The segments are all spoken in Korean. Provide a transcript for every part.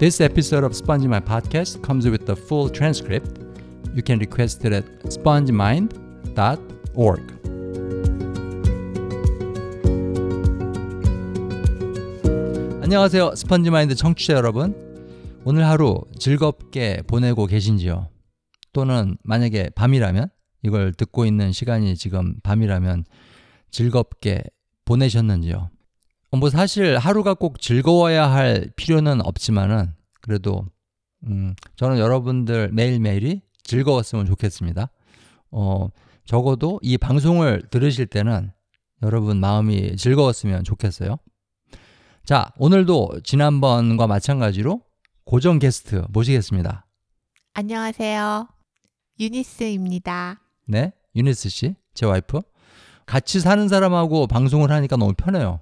This episode of Sponge My Podcast comes with the full transcript. You can request it at spongemind.org. 안녕하세요. 스펀지마인드 청취자 여러분. 오늘 하루 즐겁게 보내고 계신지요? 또는 만약에 밤이라면 이걸 듣고 있는 시간이 지금 밤이라면 즐겁게 보내셨는지요? 어, 뭐 사실 하루가 꼭 즐거워야 할 필요는 없지만은 그래도 음, 저는 여러분들 매일매일이 즐거웠으면 좋겠습니다. 어, 적어도 이 방송을 들으실 때는 여러분 마음이 즐거웠으면 좋겠어요. 자, 오늘도 지난번과 마찬가지로 고정 게스트 모시겠습니다. 안녕하세요. 유니스입니다. 네, 유니스 씨, 제 와이프. 같이 사는 사람하고 방송을 하니까 너무 편해요.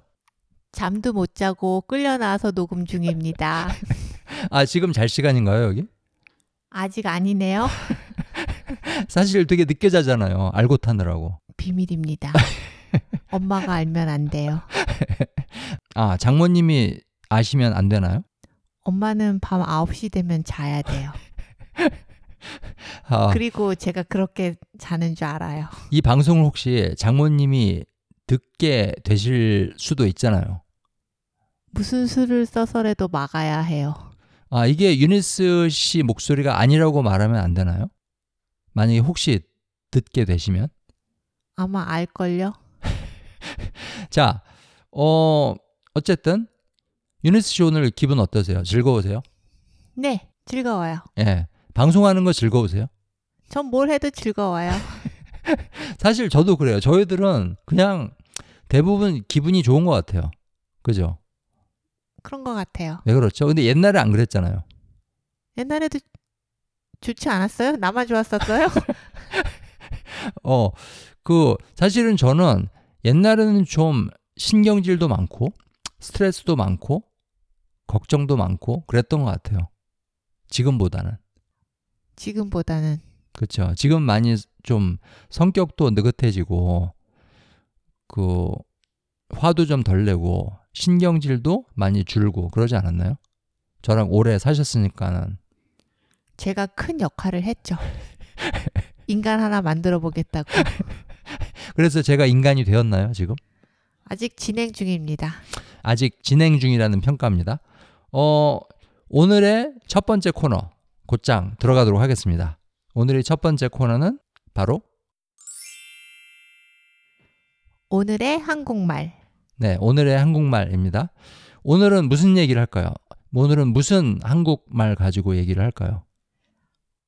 잠도 못 자고 끌려 나와서 녹음 중입니다. 아, 지금 잘 시간인가요, 여기? 아직 아니네요. 사실 되게 늦게 자잖아요. 알고 타느라고. 비밀입니다. 엄마가 알면 안 돼요. 아, 장모님이 아시면 안 되나요? 엄마는 밤 9시 되면 자야 돼요. 아, 그리고 제가 그렇게 자는 줄 알아요. 이 방송을 혹시 장모님이 듣게 되실 수도 있잖아요. 무슨 수를 써서라도 막아야 해요. 아, 이게 유니스 씨 목소리가 아니라고 말하면 안 되나요? 만약에 혹시 듣게 되시면? 아마 알걸요? 자, 어, 어쨌든, 유니스 씨 오늘 기분 어떠세요? 즐거우세요? 네, 즐거워요. 예. 방송하는 거 즐거우세요? 전 뭘 해도 즐거워요. 사실 저도 그래요. 저희들은 그냥 대부분 기분이 좋은 것 같아요. 그죠? 그런 것 같아요. 왜 그렇죠? 근데 옛날에 안 그랬잖아요. 옛날에도 좋지 않았어요? 나만 좋았었어요? 어, 그, 사실은 저는 옛날에는 좀 신경질도 많고, 스트레스도 많고, 걱정도 많고, 그랬던 것 같아요. 지금보다는. 지금보다는 그렇죠. 지금 많이 좀 성격도 느긋해지고, 그, 화도 좀 덜 내고, 신경질도 많이 줄고, 그러지 않았나요? 저랑 오래 사셨으니까는. 제가 큰 역할을 했죠. 인간 하나 만들어 보겠다고. 그래서 제가 인간이 되었나요, 지금? 아직 진행 중입니다. 아직 진행 중이라는 평가입니다. 어, 오늘의 첫 번째 코너, 곧장 들어가도록 하겠습니다. 오늘의 첫 번째 코너는 바로, 오늘의 한국말. 네, 오늘의 한국말입니다. 오늘은 무슨 얘기를 할까요? 오늘은 무슨 한국말 가지고 얘기를 할까요?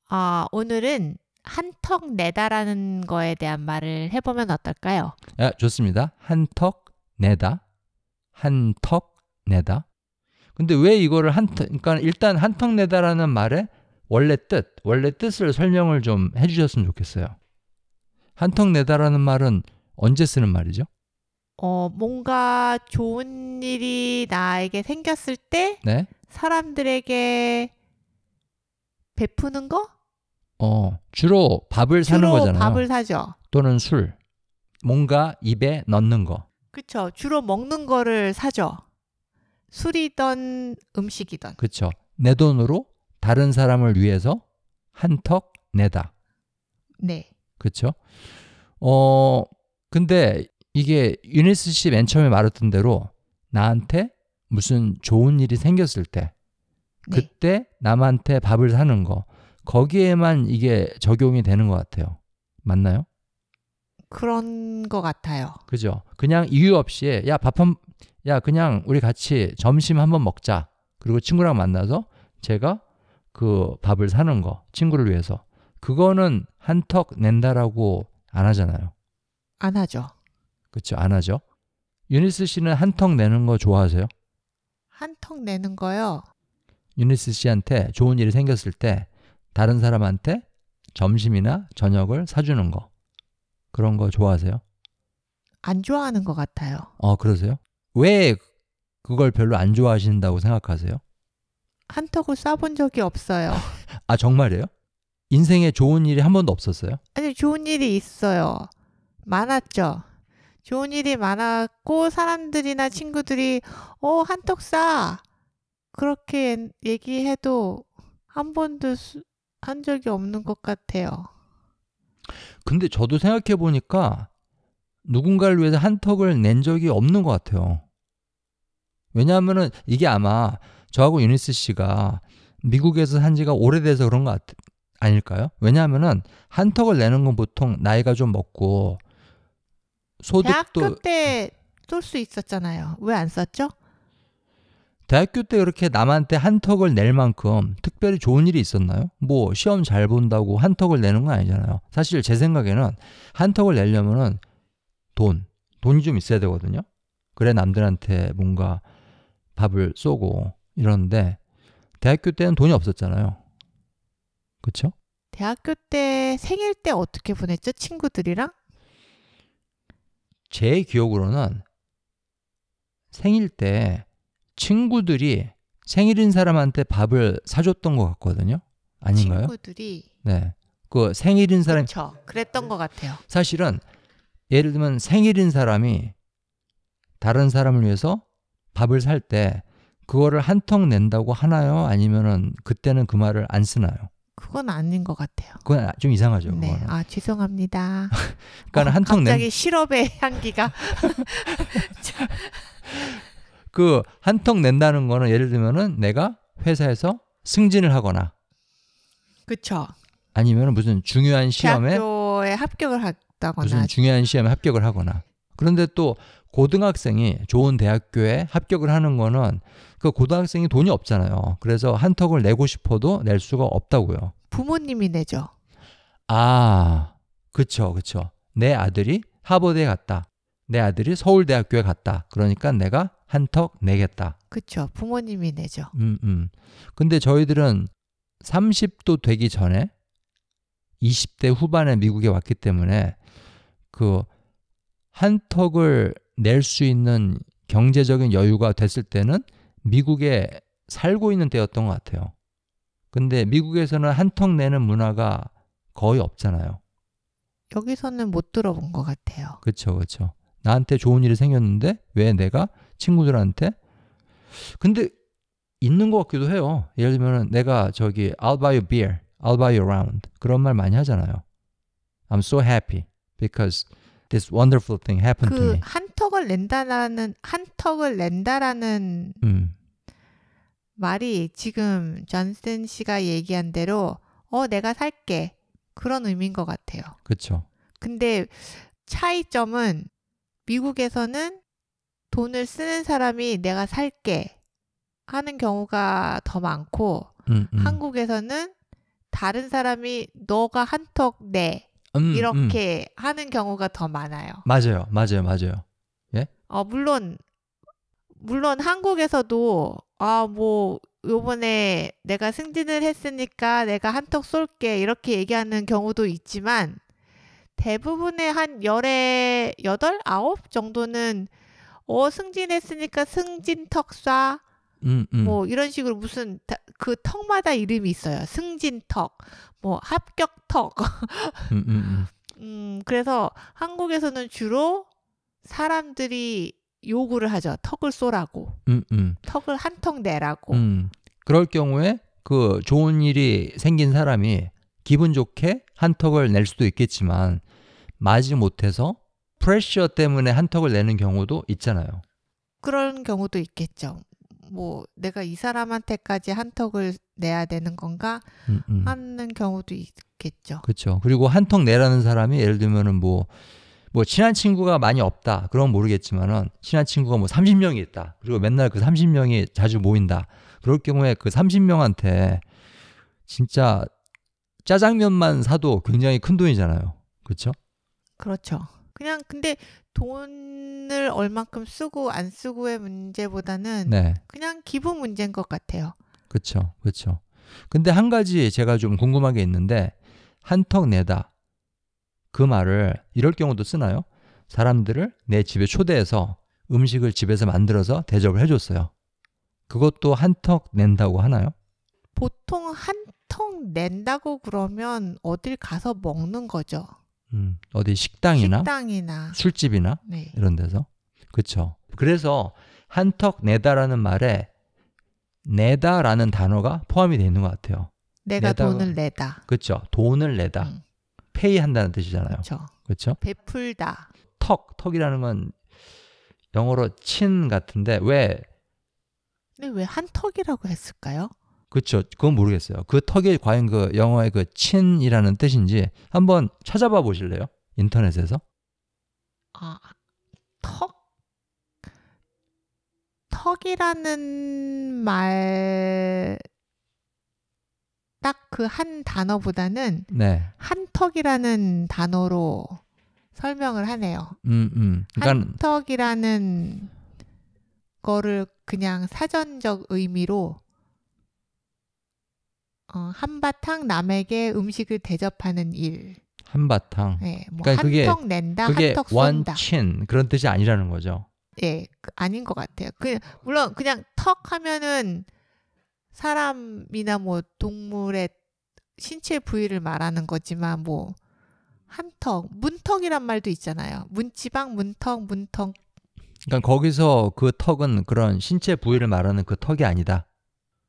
아, 오늘은 한턱 내다라는 거에 대한 말을 해보면 어떨까요? 아, 좋습니다. 한턱 내다. 한턱 내다. 근데 왜 이거를 한턱, 그러니까 일단 한턱 내다라는 말의 원래 뜻, 원래 뜻을 설명을 좀 해주셨으면 좋겠어요. 한턱 내다라는 말은 언제 쓰는 말이죠? 어, 뭔가 좋은 일이 나에게 생겼을 때 네. 사람들에게 베푸는 거? 어, 주로 밥을 사는 주로 거잖아요. 밥을 사죠. 또는 술. 뭔가 입에 넣는 거. 그쵸. 주로 먹는 거를 사죠. 술이든 음식이든. 그렇죠. 내 돈으로 다른 사람을 위해서 한턱 내다. 네. 그렇죠? 어, 근데 이게 유니스 씨 맨 처음에 말했던 대로 나한테 무슨 좋은 일이 생겼을 때 네. 그때 남한테 밥을 사는 거 거기에만 이게 적용이 되는 것 같아요. 맞나요? 그런 거 같아요. 그죠? 그냥 이유 없이 야 밥 한 야 그냥 우리 같이 점심 한번 먹자. 그리고 친구랑 만나서 제가 그 밥을 사는 거 친구를 위해서 그거는 한턱 낸다라고 안 하잖아요. 안 하죠. 그렇죠? 안 하죠. 유니스 씨는 한턱 내는 거 좋아하세요? 한턱 내는 거요. 유니스 씨한테 좋은 일이 생겼을 때 다른 사람한테 점심이나 저녁을 사주는 거 그런 거 좋아하세요? 안 좋아하는 것 같아요. 어 그러세요? 왜 그걸 별로 안 좋아하신다고 생각하세요? 한턱을 쏴본 적이 없어요. 아 정말이에요? 인생에 좋은 일이 한 번도 없었어요? 아니, 좋은 일이 있어요. 많았죠. 좋은 일이 많았고, 사람들이나 친구들이, 어, 한턱 쏴. 그렇게 얘기해도 한 번도 수- 한 적이 없는 것 같아요. 근데 저도 생각해 보니까 누군가를 위해서 한턱을 낸 적이 없는 것 같아요. 왜냐하면은 이게 아마 저하고 유니스 씨가 미국에서 산 지가 오래돼서 그런 것 같, 아닐까요? 왜냐하면은 한턱을 내는 건 보통 나이가 좀 먹고 소득도 대학교 때 쏠 수 있었잖아요. 왜 안 썼죠? 대학교 때 그렇게 남한테 한턱을 낼 만큼 특별히 좋은 일이 있었나요? 뭐 시험 잘 본다고 한턱을 내는 건 아니잖아요. 사실 제 생각에는 한턱을 내려면은 돈, 돈이 좀 있어야 되거든요. 그래 남들한테 뭔가 밥을 쏘고 이러는데 대학교 때는 돈이 없었잖아요. 그렇죠? 대학교 때 생일 때 어떻게 보냈죠? 친구들이랑? 제 기억으로는 생일 때 친구들이 생일인 사람한테 밥을 사줬던 것 같거든요. 아닌가요? 친구들이 네. 그 생일인 사람 그렇죠. 그랬던 것 같아요. 사실은 예를 들면 생일인 사람이 다른 사람을 위해서 밥을 살 때 그거를 한턱 낸다고 하나요? 아니면은 그때는 그 말을 안 쓰나요? 그건 아닌 것 같아요. 그건 좀 이상하죠. 네. 아 죄송합니다. 그러니까 어, 한턱 낸 갑자기 시럽의 향기가 그 한턱 낸다는 거는 예를 들면은 내가 회사에서 승진을 하거나 그쵸. 아니면 무슨 중요한 시험에 대학교에 합격을 했다거나 무슨 중요한 시험에 합격을 하거나 그런데 또 고등학생이 좋은 대학교에 합격을 하는 거는 그 고등학생이 돈이 없잖아요. 그래서 한턱을 내고 싶어도 낼 수가 없다고요. 부모님이 내죠. 아, 그쵸, 그쵸. 내 아들이 하버드에 갔다. 내 아들이 서울대학교에 갔다. 그러니까 내가 한턱 내겠다. 그쵸. 부모님이 내죠. 음, 음. 근데 저희들은 30도 되기 전에 20대 후반에 미국에 왔기 때문에 그 한턱을 낼 수 있는 경제적인 여유가 됐을 때는 미국에 살고 있는 때였던 것 같아요. 근데 미국에서는 한턱 내는 문화가 거의 없잖아요. 여기서는 못 들어본 것 같아요. 그렇죠, 그렇죠. 나한테 좋은 일이 생겼는데 왜 내가 친구들한테 근데 있는 것 같기도 해요. 예를 들면 내가 저기 I'll buy you beer, I'll buy you around 그런 말 많이 하잖아요. I'm so happy because this wonderful thing happened to 그 me. 한턱을 낸다라는 한턱을 낸다라는 음, 말이 지금 존슨 씨가 얘기한 대로 어 내가 살게 그런 의미인 것 같아요. 그렇죠. 근데 차이점은 미국에서는 돈을 쓰는 사람이 내가 살게 하는 경우가 더 많고 음, 음. 한국에서는 다른 사람이 너가 한턱 내 음, 음. 이렇게 하는 경우가 더 많아요. 맞아요, 맞아요, 맞아요. 어 물론 물론 한국에서도 아 뭐 요번에 내가 승진을 했으니까 내가 한턱 쏠게 이렇게 얘기하는 경우도 있지만 대부분의 한 열에 여덟 아홉 정도는 어 승진했으니까 승진턱 쏴 음, 음. 뭐 이런 식으로 무슨 다- 그 턱마다 이름이 있어요. 승진턱, 뭐 합격턱. 음, 음, 음. 음, 그래서 한국에서는 주로 사람들이 요구를 하죠. 턱을 쏘라고. 음, 음. 턱을 한 턱 내라고. 음, 그럴 경우에 그 좋은 일이 생긴 사람이 기분 좋게 한턱을 낼 수도 있겠지만 마지 못해서 프레셔 때문에 한턱을 내는 경우도 있잖아요. 그런 경우도 있겠죠. 뭐 내가 이 사람한테까지 한턱을 내야 되는 건가 음, 음. 하는 경우도 있겠죠. 그렇죠. 그리고 한턱 내라는 사람이 예를 들면은 뭐, 뭐 친한 친구가 많이 없다. 그럼 모르겠지만은 친한 친구가 뭐 30명이 있다. 그리고 맨날 그 30명이 자주 모인다. 그럴 경우에 그 30명한테 진짜 짜장면만 사도 굉장히 큰 돈이잖아요. 그렇죠? 그렇죠. 그냥 근데 돈을 얼만큼 쓰고 안 쓰고의 문제보다는 네. 그냥 기분 문제인 것 같아요. 그렇죠. 그렇죠. 근데 한 가지 제가 좀 궁금한 게 있는데 한턱 내다 그 말을 이럴 경우도 쓰나요? 사람들을 내 집에 초대해서 음식을 집에서 만들어서 대접을 해줬어요. 그것도 한턱 낸다고 하나요? 보통 한턱 낸다고 그러면 어딜 가서 먹는 거죠. 음, 어디 식당이나 식당이나. 술집이나 네. 이런 데서 그렇죠. 그래서 한턱 내다라는 말에 내다라는 단어가 포함이 되어 있는 것 같아요. 내가 내다가- 돈을 내다. 그렇죠. 돈을 내다. 음, 페이 한다는 뜻이잖아요. 그렇죠. 그렇죠? 베풀다. 턱, 턱이라는 건 영어로 친 같은데 왜 근데 왜 한 턱이라고 했을까요? 그렇죠. 그건 모르겠어요. 그 턱이 과연 그 영어의 그 친이라는 뜻인지 한번 찾아봐 보실래요? 인터넷에서. 아, 턱? 턱이라는 말, 딱 그 한 단어보다는 네. 한 턱이라는 단어로 설명을 하네요. 음, 음. 그러니까 한턱이라는 거를 그냥 사전적 의미로 어, 한바탕 남에게 음식을 대접하는 일. 한바탕. 네, 뭐 그러니까 그게- 한턱 낸다, 한턱 쏜다. 원친 그런 뜻이 아니라는 거죠. 예, 그- 아닌 것 같아요. 그 물론 그냥 턱 하면은 사람이나 뭐 동물의 신체 부위를 말하는 거지만 뭐 한턱, 문턱이란 말도 있잖아요. 문지방, 문턱, 문턱. 그러니까 거기서 그 턱은 그런 신체 부위를 말하는 그 턱이 아니다.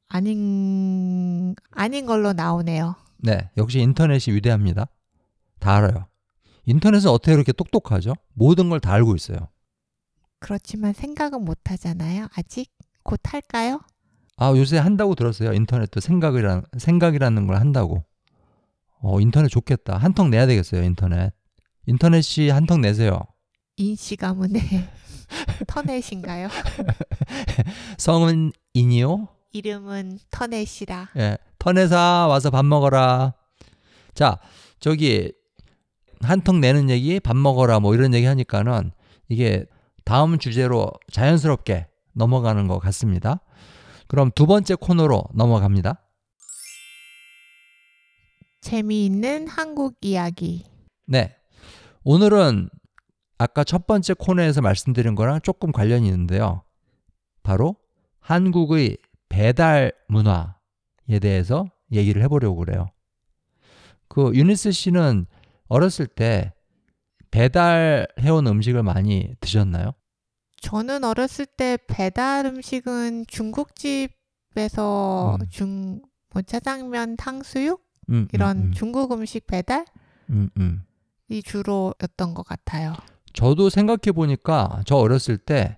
아닌 아닌 걸로 나오네요. 네, 역시 인터넷이 위대합니다. 다 알아요. 인터넷은 어떻게 그렇게 똑똑하죠? 모든 걸 다 알고 있어요. 그렇지만 생각은 못 하잖아요. 아직 곧 할까요? 아, 요새 한다고 들었어요. 인터넷도 생각이라, 생각이라는 걸 한다고. 어, 인터넷 좋겠다. 한턱 내야 되겠어요, 인터넷. 인터넷이 한턱 내세요. 인씨 가문의 터넷인가요? 성은 인이요? 이름은 터넷이라. 예. 터넷아, 와서 밥 먹어라. 자, 저기, 한턱 내는 얘기, 밥 먹어라, 뭐 이런 얘기 하니까는 이게 다음 주제로 자연스럽게 넘어가는 것 같습니다. 그럼 두 번째 코너로 넘어갑니다. 재미있는 한국 이야기. 네. 오늘은 아까 첫 번째 코너에서 말씀드린 거랑 조금 관련이 있는데요. 바로 한국의 배달 문화에 대해서 얘기를 해보려고 그래요. 그 유니스 씨는 어렸을 때 배달해온 음식을 많이 드셨나요? 저는 어렸을 때 배달 음식은 중국집에서 음. 중, 뭐 짜장면, 탕수육 음, 이런 음, 음. 중국 음식 배달이 음, 음. 주로였던 것 같아요. 저도 생각해 보니까 저 어렸을 때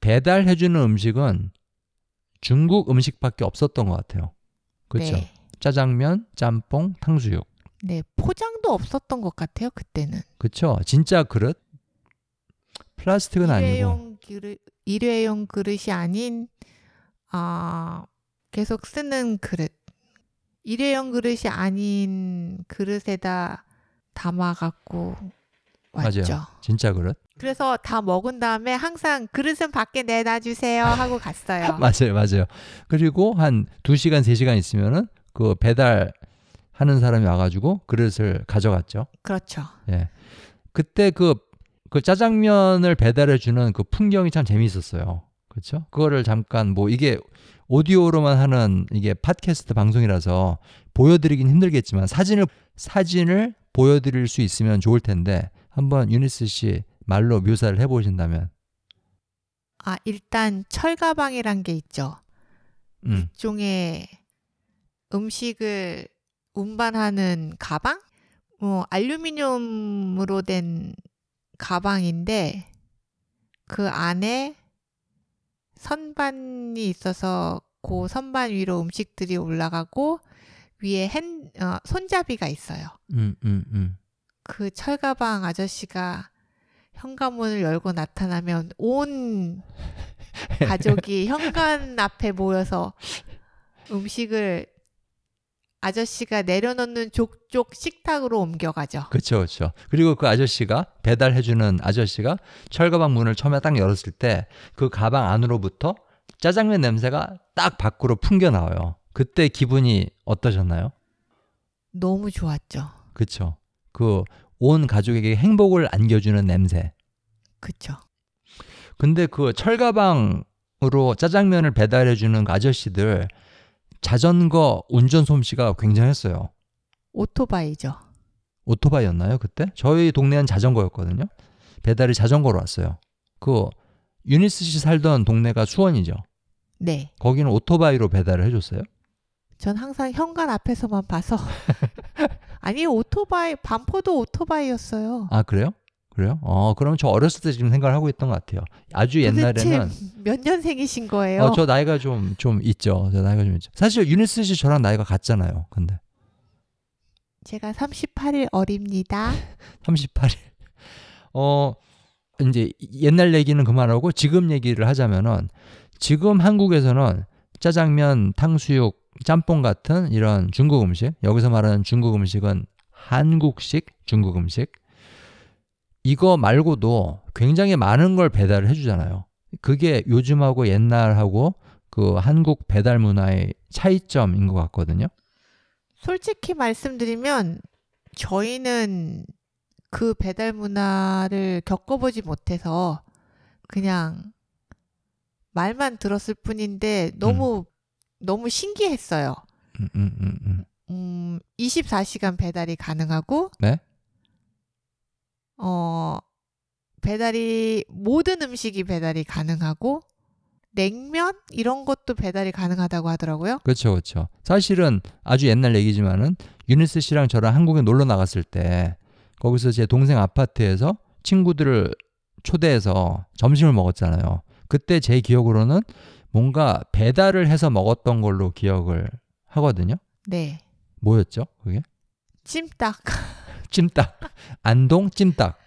배달해 주는 음식은 중국 음식밖에 없었던 것 같아요. 그렇죠? 네. 짜장면, 짬뽕, 탕수육. 네, 포장도 없었던 것 같아요. 그때는 그렇죠? 진짜 그릇? 플라스틱은 아니고. 일회용 그릇, 일회용 그릇이 아닌 아 계속 쓰는 그릇. 일회용 그릇이 아닌 그릇에다 담아 갖고 왔죠. 맞아요. 진짜 그릇? 그래서 다 먹은 다음에 항상 그릇은 밖에 내놔 주세요 하고 갔어요. 맞아요, 맞아요. 그리고 한 2시간, 3시간 있으면은 그 배달 하는 사람이 와가지고 그릇을 가져갔죠. 그렇죠. 예. 그때 그, 그 짜장면을 배달해 주는 그 풍경이 참 재미있었어요. 그렇죠? 그거를 잠깐 뭐 이게 오디오로만 하는 이게 팟캐스트 방송이라서 보여드리긴 힘들겠지만 사진을 사진을 보여드릴 수 있으면 좋을 텐데 한번 유니스 씨 말로 묘사를 해보신다면, 아 일단 철가방이란 게 있죠. 음, 종의 음식을 운반하는 가방? 뭐 알루미늄으로 된 가방인데 그 안에 선반이 있어서 그 선반 위로 음식들이 올라가고 위에 핸 어, 손잡이가 있어요. 음, 음, 음. 그 철가방 아저씨가 현관문을 열고 나타나면 온 가족이 현관 앞에 모여서 음식을 아저씨가 내려놓는 족족 식탁으로 옮겨가죠. 그렇죠, 그렇죠. 그리고 그 아저씨가 배달해주는 아저씨가 철가방 문을 처음에 딱 열었을 때 그 가방 안으로부터 짜장면 냄새가 딱 밖으로 풍겨 나와요. 그때 기분이 어떠셨나요? 너무 좋았죠. 그렇죠. 그 온 가족에게 행복을 안겨주는 냄새. 그쵸. 근데 그 철가방으로 짜장면을 배달해주는 그 아저씨들 자전거 운전 솜씨가 굉장했어요. 오토바이죠. 오토바이였나요 그때? 저희 동네는 자전거였거든요. 배달이 자전거로 왔어요. 그 유니스 씨 살던 동네가 수원이죠. 네. 거기는 오토바이로 배달을 해줬어요. 전 항상 현관 앞에서만 봐서 아니 오토바이 반포도 오토바이였어요. 아 그래요? 그래요? 어 그럼 저 어렸을 때 지금 생각을 하고 있던 것 같아요. 아주 옛날에는 몇 년생이신 거예요? 어, 저 나이가 좀좀 있죠. 저 나이가 좀 있죠. 사실 유니스 씨 저랑 나이가 같잖아요. 근데 제가 38일 어립니다. 38일. 어 이제 옛날 얘기는 그만하고 지금 얘기를 하자면은 지금 한국에서는 짜장면, 탕수육, 짬뽕 같은 이런 중국 음식, 여기서 말하는 중국 음식은 한국식 중국 음식. 이거 말고도 굉장히 많은 걸 배달을 해주잖아요. 그게 요즘하고 옛날하고 그 한국 배달 문화의 차이점인 것 같거든요. 솔직히 말씀드리면 저희는 그 배달 문화를 겪어보지 못해서 그냥 말만 들었을 뿐인데 너무 너무 신기했어요. 음, 음, 음, 음. 음, 24시간 배달이 가능하고 네? 어 배달이 모든 음식이 배달이 가능하고 냉면 이런 것도 배달이 가능하다고 하더라고요. 그렇죠, 그렇죠. 사실은 아주 옛날 얘기지만은 유니스 씨랑 저랑 한국에 놀러 나갔을 때 거기서 제 동생 아파트에서 친구들을 초대해서 점심을 먹었잖아요. 그때 제 기억으로는 뭔가 배달을 해서 먹었던 걸로 기억을 하거든요. 네. 뭐였죠? 그게? 찜닭. 찜닭. 안동 찜닭.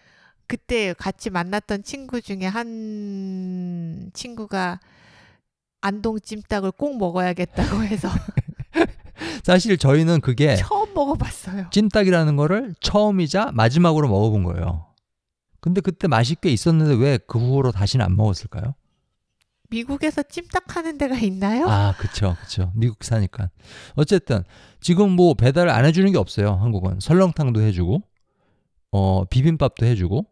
그때 같이 만났던 친구 중에 한 친구가 안동 찜닭을 꼭 먹어야겠다고 해서 사실 저희는 그게 처음 먹어봤어요. 찜닭이라는 거를 처음이자 마지막으로 먹어본 거예요. 근데 그때 맛이 꽤 있었는데 왜 그 후로 다시는 안 먹었을까요? 미국에서 찜닭 하는 데가 있나요? 아, 그쵸, 그쵸. 미국 사니까. 어쨌든, 지금 뭐 배달 안 해주는 게 없어요, 한국은. 설렁탕도 해주고, 어, 비빔밥도 해주고,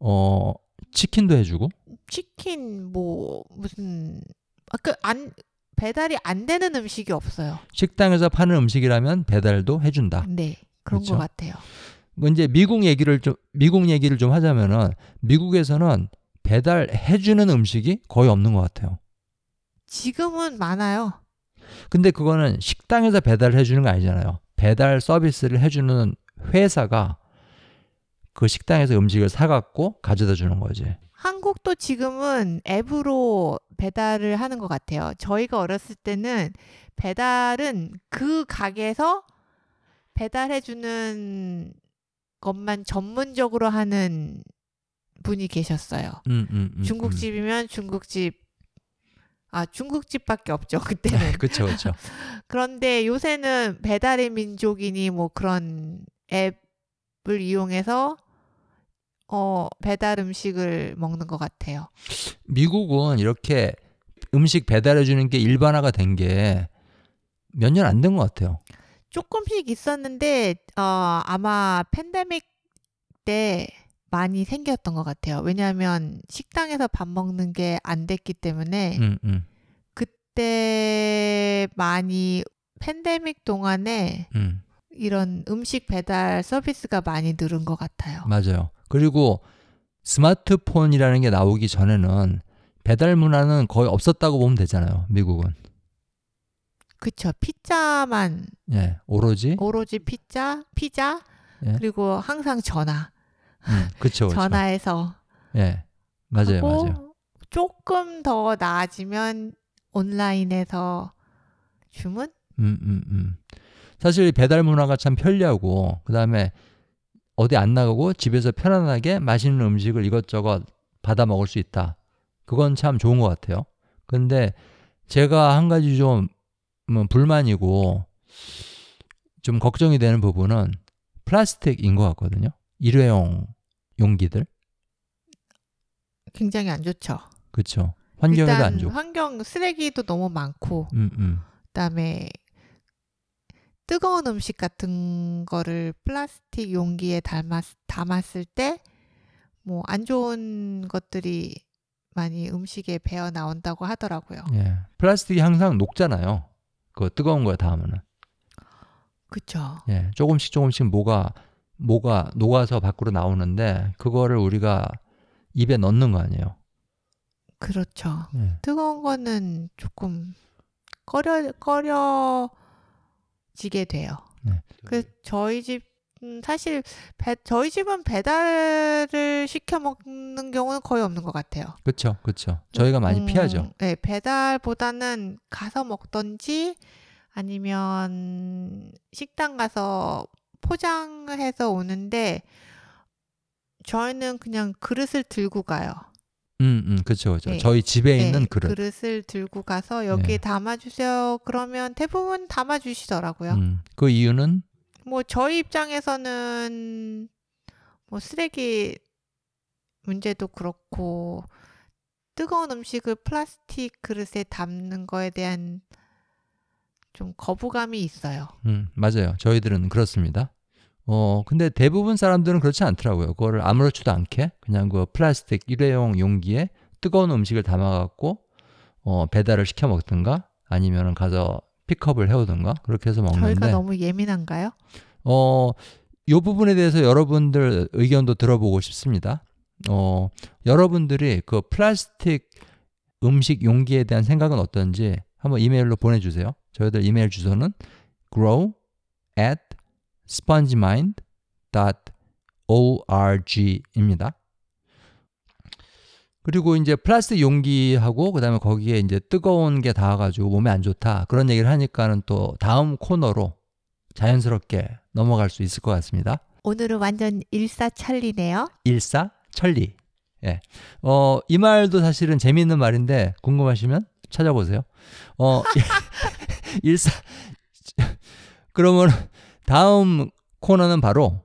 어, 치킨도 해주고, 치킨 뭐 무슨 아그안 배달이 안 되는 음식이 없어요. 식당에서 파는 음식이라면 배달도 해준다. 네. 그런 그렇죠. 것 같아요. 뭐 이제 미국 얘기를 좀, 미국 얘기를 좀 하자면은, 미국에서는 배달해주는 음식이 거의 없는 것 같아요. 지금은 많아요. 근데 그거는 식당에서 배달을 해주는 거 아니잖아요. 배달 서비스를 해주는 회사가 그 식당에서 음식을 사갖고 가져다 주는 거지. 한국도 지금은 앱으로 배달을 하는 것 같아요. 저희가 어렸을 때는 배달은 그 가게에서 배달해주는 것만 전문적으로 하는 분이 계셨어요. 음, 음, 음, 중국집이면 중국집, 아, 중국집밖에 없죠, 음. 그때는. 그쵸, 그쵸. 그런데 요새는 배달의 민족이니 뭐 그런 앱을 이용해서 어, 배달 음식을 먹는 것 같아요. 미국은 이렇게 음식 배달해 주는 게 일반화가 된 게 몇 년 안 된 것 같아요. 조금씩 있었는데 어, 아마 팬데믹 때 많이 생겼던 것 같아요. 왜냐하면 식당에서 밥 먹는 게 안 됐기 때문에 음, 음, 그때 많이 팬데믹 동안에 음, 이런 음식 배달 서비스가 많이 늘은 것 같아요. 맞아요. 그리고 스마트폰이라는 게 나오기 전에는 배달 문화는 거의 없었다고 보면 되잖아요. 미국은. 그쵸. 피자만 예, 오로지. 오로지 피자, 피자 예. 그리고 항상 전화. 음, 그쵸, 그쵸. 전화해서 예, 맞아요, 맞아요. 조금 더 나아지면 온라인에서 주문? 음, 음, 음. 사실 이 배달 문화가 참 편리하고 그다음에 어디 안 나가고 집에서 편안하게 맛있는 음식을 이것저것 받아 먹을 수 있다. 그건 참 좋은 것 같아요. 근데 제가 한 가지 좀 뭐, 불만이고 좀 걱정이 되는 부분은 플라스틱인 것 같거든요. 일회용 용기들. 굉장히 안 좋죠. 그렇죠. 환경에도 일단 안 좋고. 환경 쓰레기도 너무 많고 음, 음. 그다음에 뜨거운 음식 같은 거를 플라스틱 용기에 담았, 담았을 때 뭐 안 좋은 것들이 많이 음식에 배어 나온다고 하더라고요. 예. 플라스틱이 항상 녹잖아요. 그 뜨거운 거에 닿으면은. 그쵸. 예, 조금씩 조금씩 뭐가 뭐가 녹아서 밖으로 나오는데 그거를 우리가 입에 넣는 거 아니에요. 그렇죠. 예. 뜨거운 거는 조금 꺼려 꺼려지게 돼요. 네. 그 저희 집 음, 사실 배, 저희 집은 배달을 시켜 먹는 경우는 거의 없는 것 같아요. 그렇죠, 그렇죠. 저희가 많이 음, 피하죠. 네, 배달보다는 가서 먹던지 아니면 식당 가서 포장해서 오는데 저희는 그냥 그릇을 들고 가요. 음, 음, 그렇죠, 그렇죠. 네. 저희 집에 네, 있는 그릇. 을 들고 가서 여기에 네. 담아주세요. 그러면 대부분 담아주시더라고요. 음, 그 이유는 뭐 저희 입장에서는 뭐 쓰레기 문제도 그렇고 뜨거운 음식을 플라스틱 그릇에 담는 거에 대한 좀 거부감이 있어요. 음, 맞아요. 저희들은 그렇습니다. 어, 근데 대부분 사람들은 그렇지 않더라고요. 그거를 아무렇지도 않게 그냥 그 플라스틱 일회용 용기에 뜨거운 음식을 담아갖고 어, 배달을 시켜 먹든가 아니면은 가서 픽업을 해오든가 그렇게 해서 저희가 먹는데 너무 예민한가요? 어, 요 부분에 대해서 여러분들 의견도 들어보고 싶습니다. 어, 여러분들이 그 플라스틱 음식 용기에 대한 생각은 어떤지 한번 이메일로 보내주세요. 저희들 이메일 주소는 grow at spongemind.org입니다. 그리고 이제 플라스틱 용기하고 그다음에 거기에 이제 뜨거운 게 닿아가지고 몸에 안 좋다 그런 얘기를 하니까는 또 다음 코너로 자연스럽게 넘어갈 수 있을 것 같습니다. 오늘은 완전 일사천리네요. 일사천리. 예. 어, 이 말도 사실은 재미있는 말인데 궁금하시면 찾아보세요. 어, 일사 그러면 다음 코너는 바로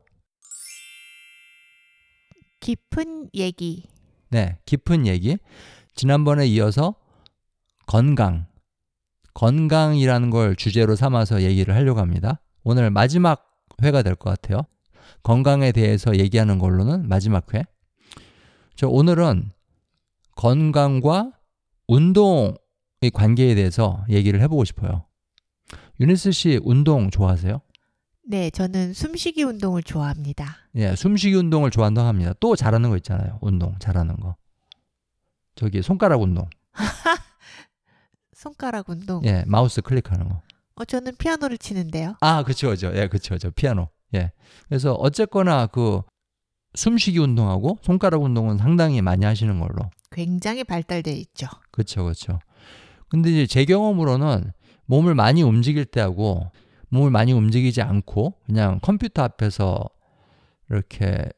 깊은 얘기. 네, 깊은 얘기. 지난번에 이어서 건강. 건강이라는 걸 주제로 삼아서 얘기를 하려고 합니다. 오늘 마지막 회가 될 것 같아요. 건강에 대해서 얘기하는 걸로는 마지막 회. 저 오늘은 건강과 운동의 관계에 대해서 얘기를 해보고 싶어요. 유니스 씨 운동 좋아하세요? 네, 저는 숨쉬기 운동을 좋아합니다. 예, 숨쉬기 운동을 좋아한다고 합니다. 또 잘하는 거 있잖아요. 운동 잘하는 거. 저기 손가락 운동. 손가락 운동. 예, 마우스 클릭하는 거. 어, 저는 피아노를 치는데요. 아, 그쵸. 예, 그쵸. 피아노. 예. 그래서 어쨌거나 그 숨쉬기 운동하고 손가락 운동은 상당히 많이 하시는 걸로. 굉장히 발달돼 있죠. 그쵸, 그쵸. 근데 이제 제 경험으로는 몸을 많이 움직일 때하고 몸을 많이 움직이지 않고 그냥 컴퓨터 앞에서 이렇게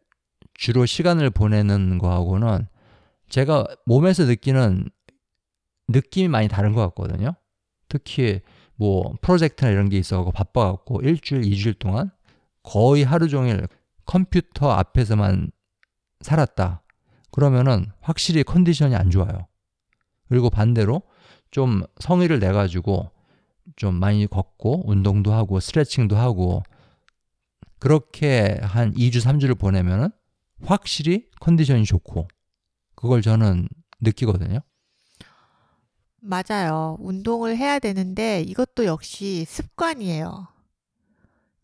주로 시간을 보내는 거하고는 제가 몸에서 느끼는 느낌이 많이 다른 것 같거든요. 특히 뭐 프로젝트나 이런 게 있어갖고 바빠갖고 일주일, 이주일 동안 거의 하루 종일 컴퓨터 앞에서만 살았다. 그러면은 확실히 컨디션이 안 좋아요. 그리고 반대로 좀 성의를 내가지고 좀 많이 걷고 운동도 하고 스트레칭도 하고 그렇게 한 2주, 3주를 보내면은 확실히 컨디션이 좋고 그걸 저는 느끼거든요. 맞아요. 운동을 해야 되는데 이것도 역시 습관이에요.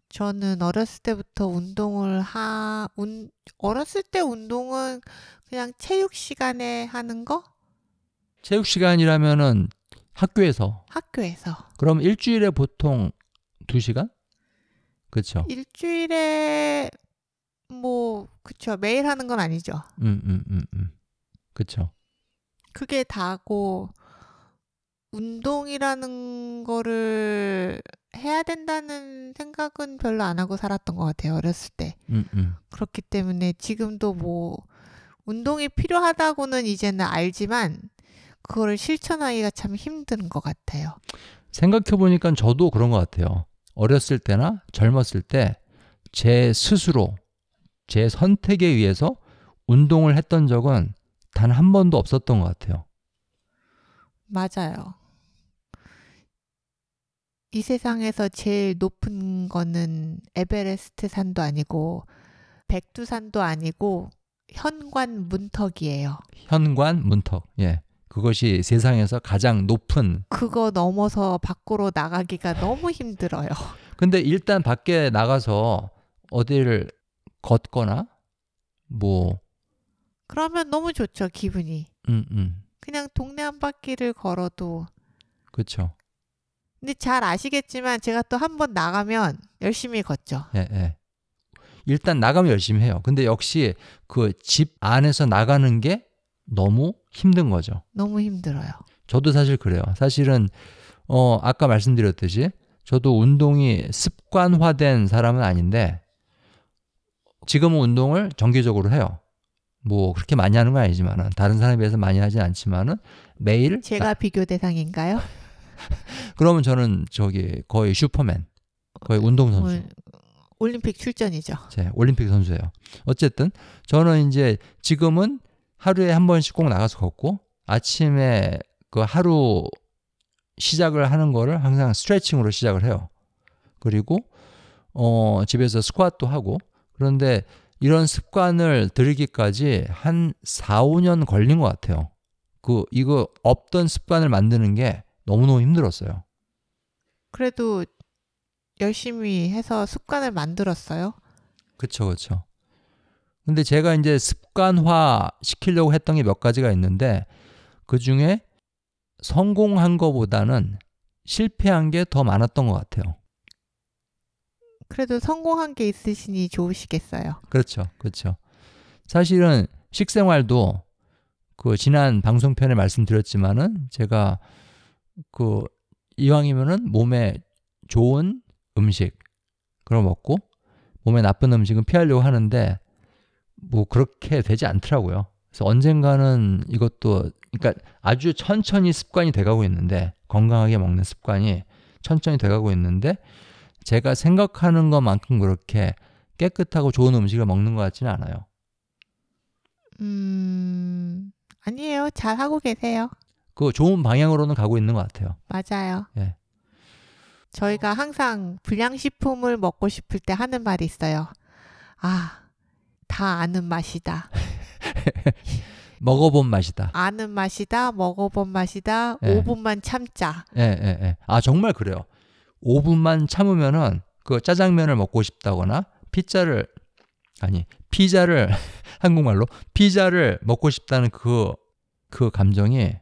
저는 어렸을 때부터 운동을 하, 운, 어렸을 때 운동은 그냥 체육 시간에 하는 거? 체육 시간이라면은 학교에서 학교에서. 그럼 일주일에 보통 2시간? 그렇죠. 일주일에 뭐, 그쵸. 매일 하는 건 아니죠. 음, 음, 음, 음. 그렇죠. 그게 다고 운동이라는 거를 해야 된다는 생각은 별로 안 하고 살았던 것 같아요. 어렸을 때. 음, 음. 그렇기 때문에 지금도 뭐 운동이 필요하다고는 이제는 알지만 그거를 실천하기가 참 힘든 것 같아요. 생각해 보니까 저도 그런 것 같아요. 어렸을 때나 젊었을 때 제 스스로 제 선택에 의해서 운동을 했던 적은 단 한 번도 없었던 것 같아요. 맞아요. 이 세상에서 제일 높은 거는 에베레스트 산도 아니고 백두산도 아니고 현관 문턱이에요. 현관 문턱. 예. 그것이 세상에서 가장 높은. 그거 넘어서 밖으로 나가기가 너무 힘들어요. 근데 일단 밖에 나가서 어디를 걷거나 뭐 그러면 너무 좋죠, 기분이. 음, 음. 그냥 동네 한 바퀴를 걸어도 그렇죠. 근데 잘 아시겠지만 제가 또 한 번 나가면 열심히 걷죠. 예, 예. 일단 나가면 열심히 해요. 근데 역시 그 집 안에서 나가는 게 너무 힘든 거죠. 너무 힘들어요. 저도 사실 그래요. 사실은 어 아까 말씀드렸듯이 저도 운동이 습관화된 사람은 아닌데 지금은 운동을 정기적으로 해요. 뭐 그렇게 많이 하는 건 아니지만은 다른 사람에 비해서 많이 하진 않지만은 매일 제가 비교 대상인가요? 그러면 저는 저기 거의 슈퍼맨 거의 운동 선수 올- 올림픽 출전이죠. 제 올림픽 선수예요. 어쨌든 저는 이제 지금은 하루에 한 번씩 꼭 나가서 걷고 아침에 그 하루 시작을 하는 거를 항상 스트레칭으로 시작을 해요. 그리고 어 집에서 스쿼트도 하고 그런데 이런 습관을 들이기까지 한 4, 5년 걸린 것 같아요. 그 이거 없던 습관을 만드는 게 너무너무 힘들었어요. 그래도 열심히 해서 습관을 만들었어요. 그쵸, 그쵸. 근데 제가 이제 습관화 시키려고 했던 게 몇 가지가 있는데 그 중에 성공한 거보다는 실패한 게 더 많았던 것 같아요. 그래도 성공한 게 있으시니 좋으시겠어요. 그렇죠, 그렇죠. 사실은 식생활도 그 지난 방송편에 말씀드렸지만은 제가 그 이왕이면은 몸에 좋은 음식 그걸 먹고 몸에 나쁜 음식은 피하려고 하는데 뭐 그렇게 되지 않더라고요. 그래서 언젠가는 이것도 그러니까 아주 천천히 습관이 돼가고 있는데 건강하게 먹는 습관이 천천히 돼가고 있는데 제가 생각하는 것만큼 그렇게 깨끗하고 좋은 음식을 먹는 것 같지는 않아요. 음, 아니에요. 잘 하고 계세요. 그 좋은 방향으로는 가고 있는 것 같아요. 맞아요. 예. 저희가 항상 불량식품을 먹고 싶을 때 하는 말이 있어요. 아, 다 아는 맛이다. 먹어본 맛이다. 아는 맛이다. 먹어본 맛이다. 예. 5분만 참자. 예, 예, 예. 아, 정말 그래요. 5분만 참으면은 그 짜장면을 먹고 싶다거나 피자를, 아니, 피자를, 한국말로 피자를 먹고 싶다는 그, 그 감정이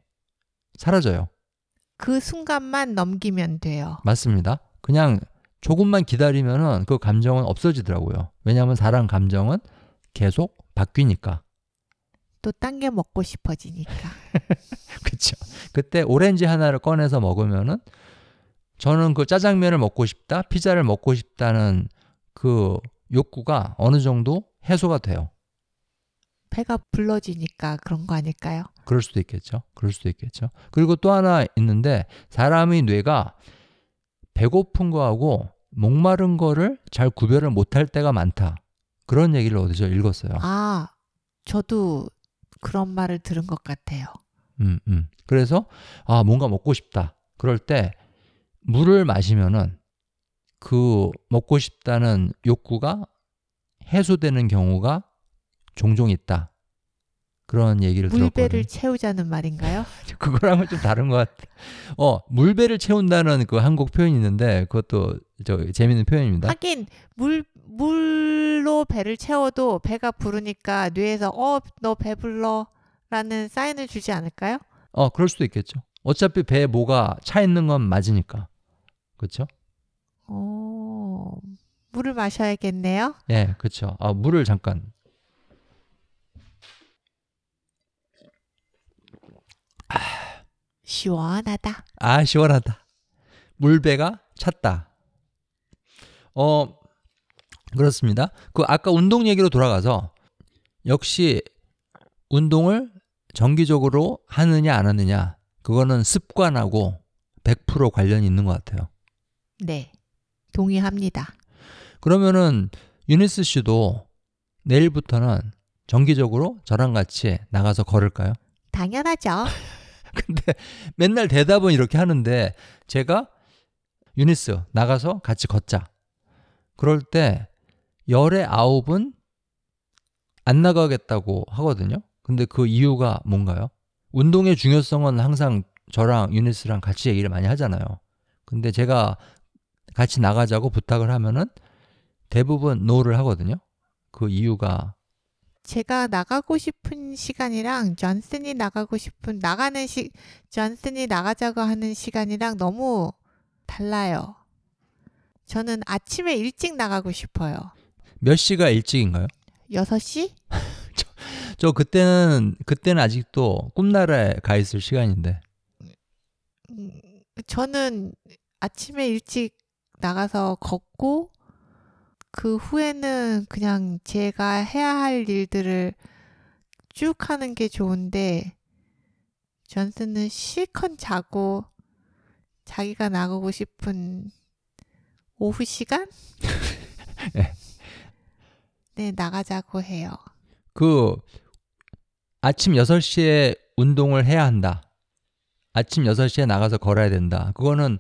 사라져요. 그 순간만 넘기면 돼요. 맞습니다. 그냥 조금만 기다리면은 그 감정은 없어지더라고요. 왜냐하면 사람 감정은 계속 바뀌니까. 또 딴 게 먹고 싶어지니까. 그쵸. 그때 오렌지 하나를 꺼내서 먹으면은 저는 그 짜장면을 먹고 싶다, 피자를 먹고 싶다는 그 욕구가 어느 정도 해소가 돼요. 배가 불러지니까 그런 거 아닐까요? 그럴 수도 있겠죠. 그럴 수도 있겠죠. 그리고 또 하나 있는데 사람의 뇌가 배고픈 거하고 목마른 거를 잘 구별을 못할 때가 많다. 그런 얘기를 어디서 읽었어요. 아, 저도 그런 말을 들은 것 같아요. 음, 음. 그래서 아 뭔가 먹고 싶다. 그럴 때 물을 마시면은 그 먹고 싶다는 욕구가 해소되는 경우가 종종 있다. 그런 얘기를 물배를 들었거든요. 채우자는 말인가요? 그거랑은 좀 다른 것 같아. 어 물배를 채운다는 그 한국 표현이 있는데 그것도 저 재밌는 표현입니다. 하긴 물 물로 배를 채워도 배가 부르니까 뇌에서 어 너 배불러 라는 사인을 주지 않을까요? 어 그럴 수도 있겠죠. 어차피 배에 뭐가 차 있는 건 맞으니까. 그렇죠? 어 물을 마셔야겠네요. 예, 그렇죠. 아 물을 잠깐 시원하다. 아, 시원하다. 물배가 찼다. 어, 그렇습니다. 그 아까 운동 얘기로 돌아가서 역시 운동을 정기적으로 하느냐 안 하느냐 그거는 습관하고 100% 관련이 있는 것 같아요. 네. 동의합니다. 그러면은 유니스 씨도 내일부터는 정기적으로 저랑 같이 나가서 걸을까요? 당연하죠. 근데 맨날 대답은 이렇게 하는데 제가 유니스 나가서 같이 걷자. 그럴 때 열의 아홉은 안 나가겠다고 하거든요. 근데 그 이유가 뭔가요? 운동의 중요성은 항상 저랑 유니스랑 같이 얘기를 많이 하잖아요. 근데 제가 같이 나가자고 부탁을 하면은 대부분 no를 하거든요. 그 이유가 제가 나가고 싶은 시간이랑 존슨이 나가고 싶은 나가는 시 존슨이 나가자고 하는 시간이랑 너무 달라요. 저는 아침에 일찍 나가고 싶어요. 몇 시가 일찍인가요? 6시? 저 그때는 그때는 아직도 꿈나라에 가 있을 시간인데. 음, 저는 아침에 일찍 나가서 걷고 그 후에는 그냥 제가 해야 할 일들을 쭉 하는 게 좋은데 존슨은 실컷 자고 자기가 나가고 싶은 오후 시간? 네. 네, 나가자고 해요. 그 아침 6시에 운동을 해야 한다. 아침 6시에 나가서 걸어야 된다. 그거는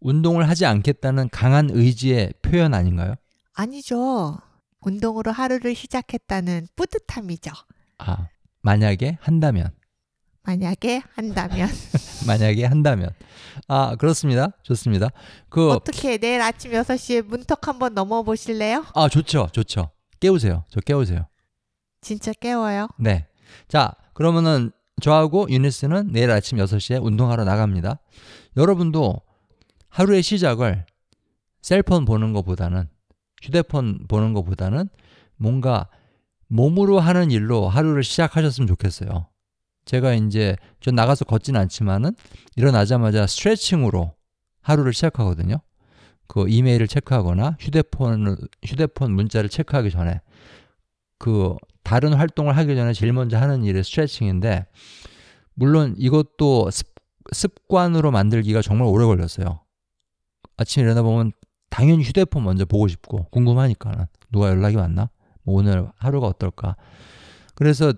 운동을 하지 않겠다는 강한 의지의 표현 아닌가요? 아니죠. 운동으로 하루를 시작했다는 뿌듯함이죠. 아, 만약에 한다면. 만약에 한다면. 만약에 한다면. 아, 그렇습니다. 좋습니다. 그 어떻게 내일 아침 6시에 문턱 한번 넘어 보실래요? 아, 좋죠. 좋죠. 깨우세요. 저 깨우세요. 진짜 깨워요. 네. 자, 그러면은 저하고 유니스는 내일 아침 6시에 운동하러 나갑니다. 여러분도 하루의 시작을 셀폰 보는 것보다는 휴대폰 보는 것보다는 뭔가 몸으로 하는 일로 하루를 시작하셨으면 좋겠어요. 제가 이제 좀 나가서 걷진 않지만은 일어나자마자 스트레칭으로 하루를 시작하거든요. 그 이메일을 체크하거나 휴대폰을 휴대폰 문자를 체크하기 전에 그 다른 활동을 하기 전에 제일 먼저 하는 일이 스트레칭인데 물론 이것도 습, 습관으로 만들기가 정말 오래 걸렸어요. 아침에 일어나 보면 당연히 휴대폰 먼저 보고 싶고 궁금하니까는 누가 연락이 왔나? 뭐 오늘 하루가 어떨까? 그래서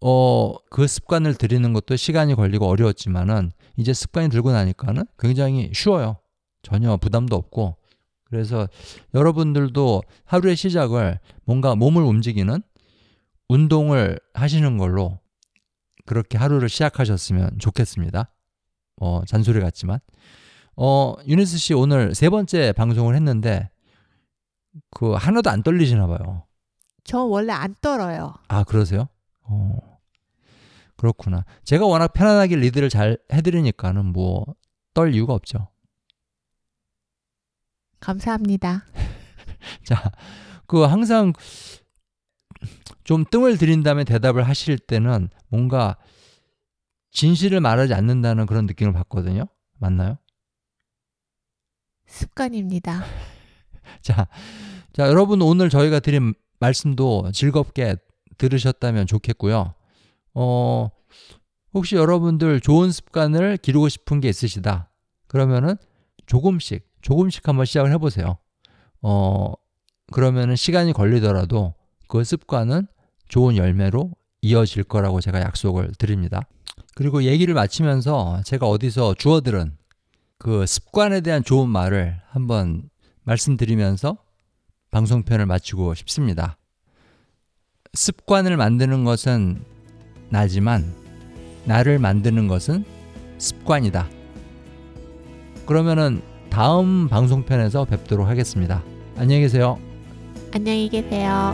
어, 그 습관을 들이는 것도 시간이 걸리고 어려웠지만은 이제 습관이 들고 나니까는 굉장히 쉬워요. 전혀 부담도 없고. 그래서 여러분들도 하루의 시작을 뭔가 몸을 움직이는 운동을 하시는 걸로 그렇게 하루를 시작하셨으면 좋겠습니다. 어, 잔소리 같지만. 어, 유니스 씨 오늘 세 번째 방송을 했는데 그 하나도 안 떨리시나 봐요. 저 원래 안 떨어요. 아, 그러세요? 어. 그렇구나. 제가 워낙 편안하게 리드를 잘 해드리니까는 뭐 떨 이유가 없죠. 감사합니다. 자, 그 항상 좀 뜸을 들인 다음에 대답을 하실 때는 뭔가 진실을 말하지 않는다는 그런 느낌을 받거든요. 맞나요? 습관입니다. 자, 자, 여러분 오늘 저희가 드린 말씀도 즐겁게 들으셨다면 좋겠고요. 어, 혹시 여러분들 좋은 습관을 기르고 싶은 게 있으시다. 그러면은 조금씩, 조금씩 한번 시작을 해보세요. 어, 그러면은 시간이 걸리더라도 그 습관은 좋은 열매로 이어질 거라고 제가 약속을 드립니다. 그리고 얘기를 마치면서 제가 어디서 주워들은 그 습관에 대한 좋은 말을 한번 말씀드리면서 방송편을 마치고 싶습니다. 습관을 만드는 것은 나지만 나를 만드는 것은 습관이다. 그러면은 다음 방송편에서 뵙도록 하겠습니다. 안녕히 계세요. 안녕히 계세요.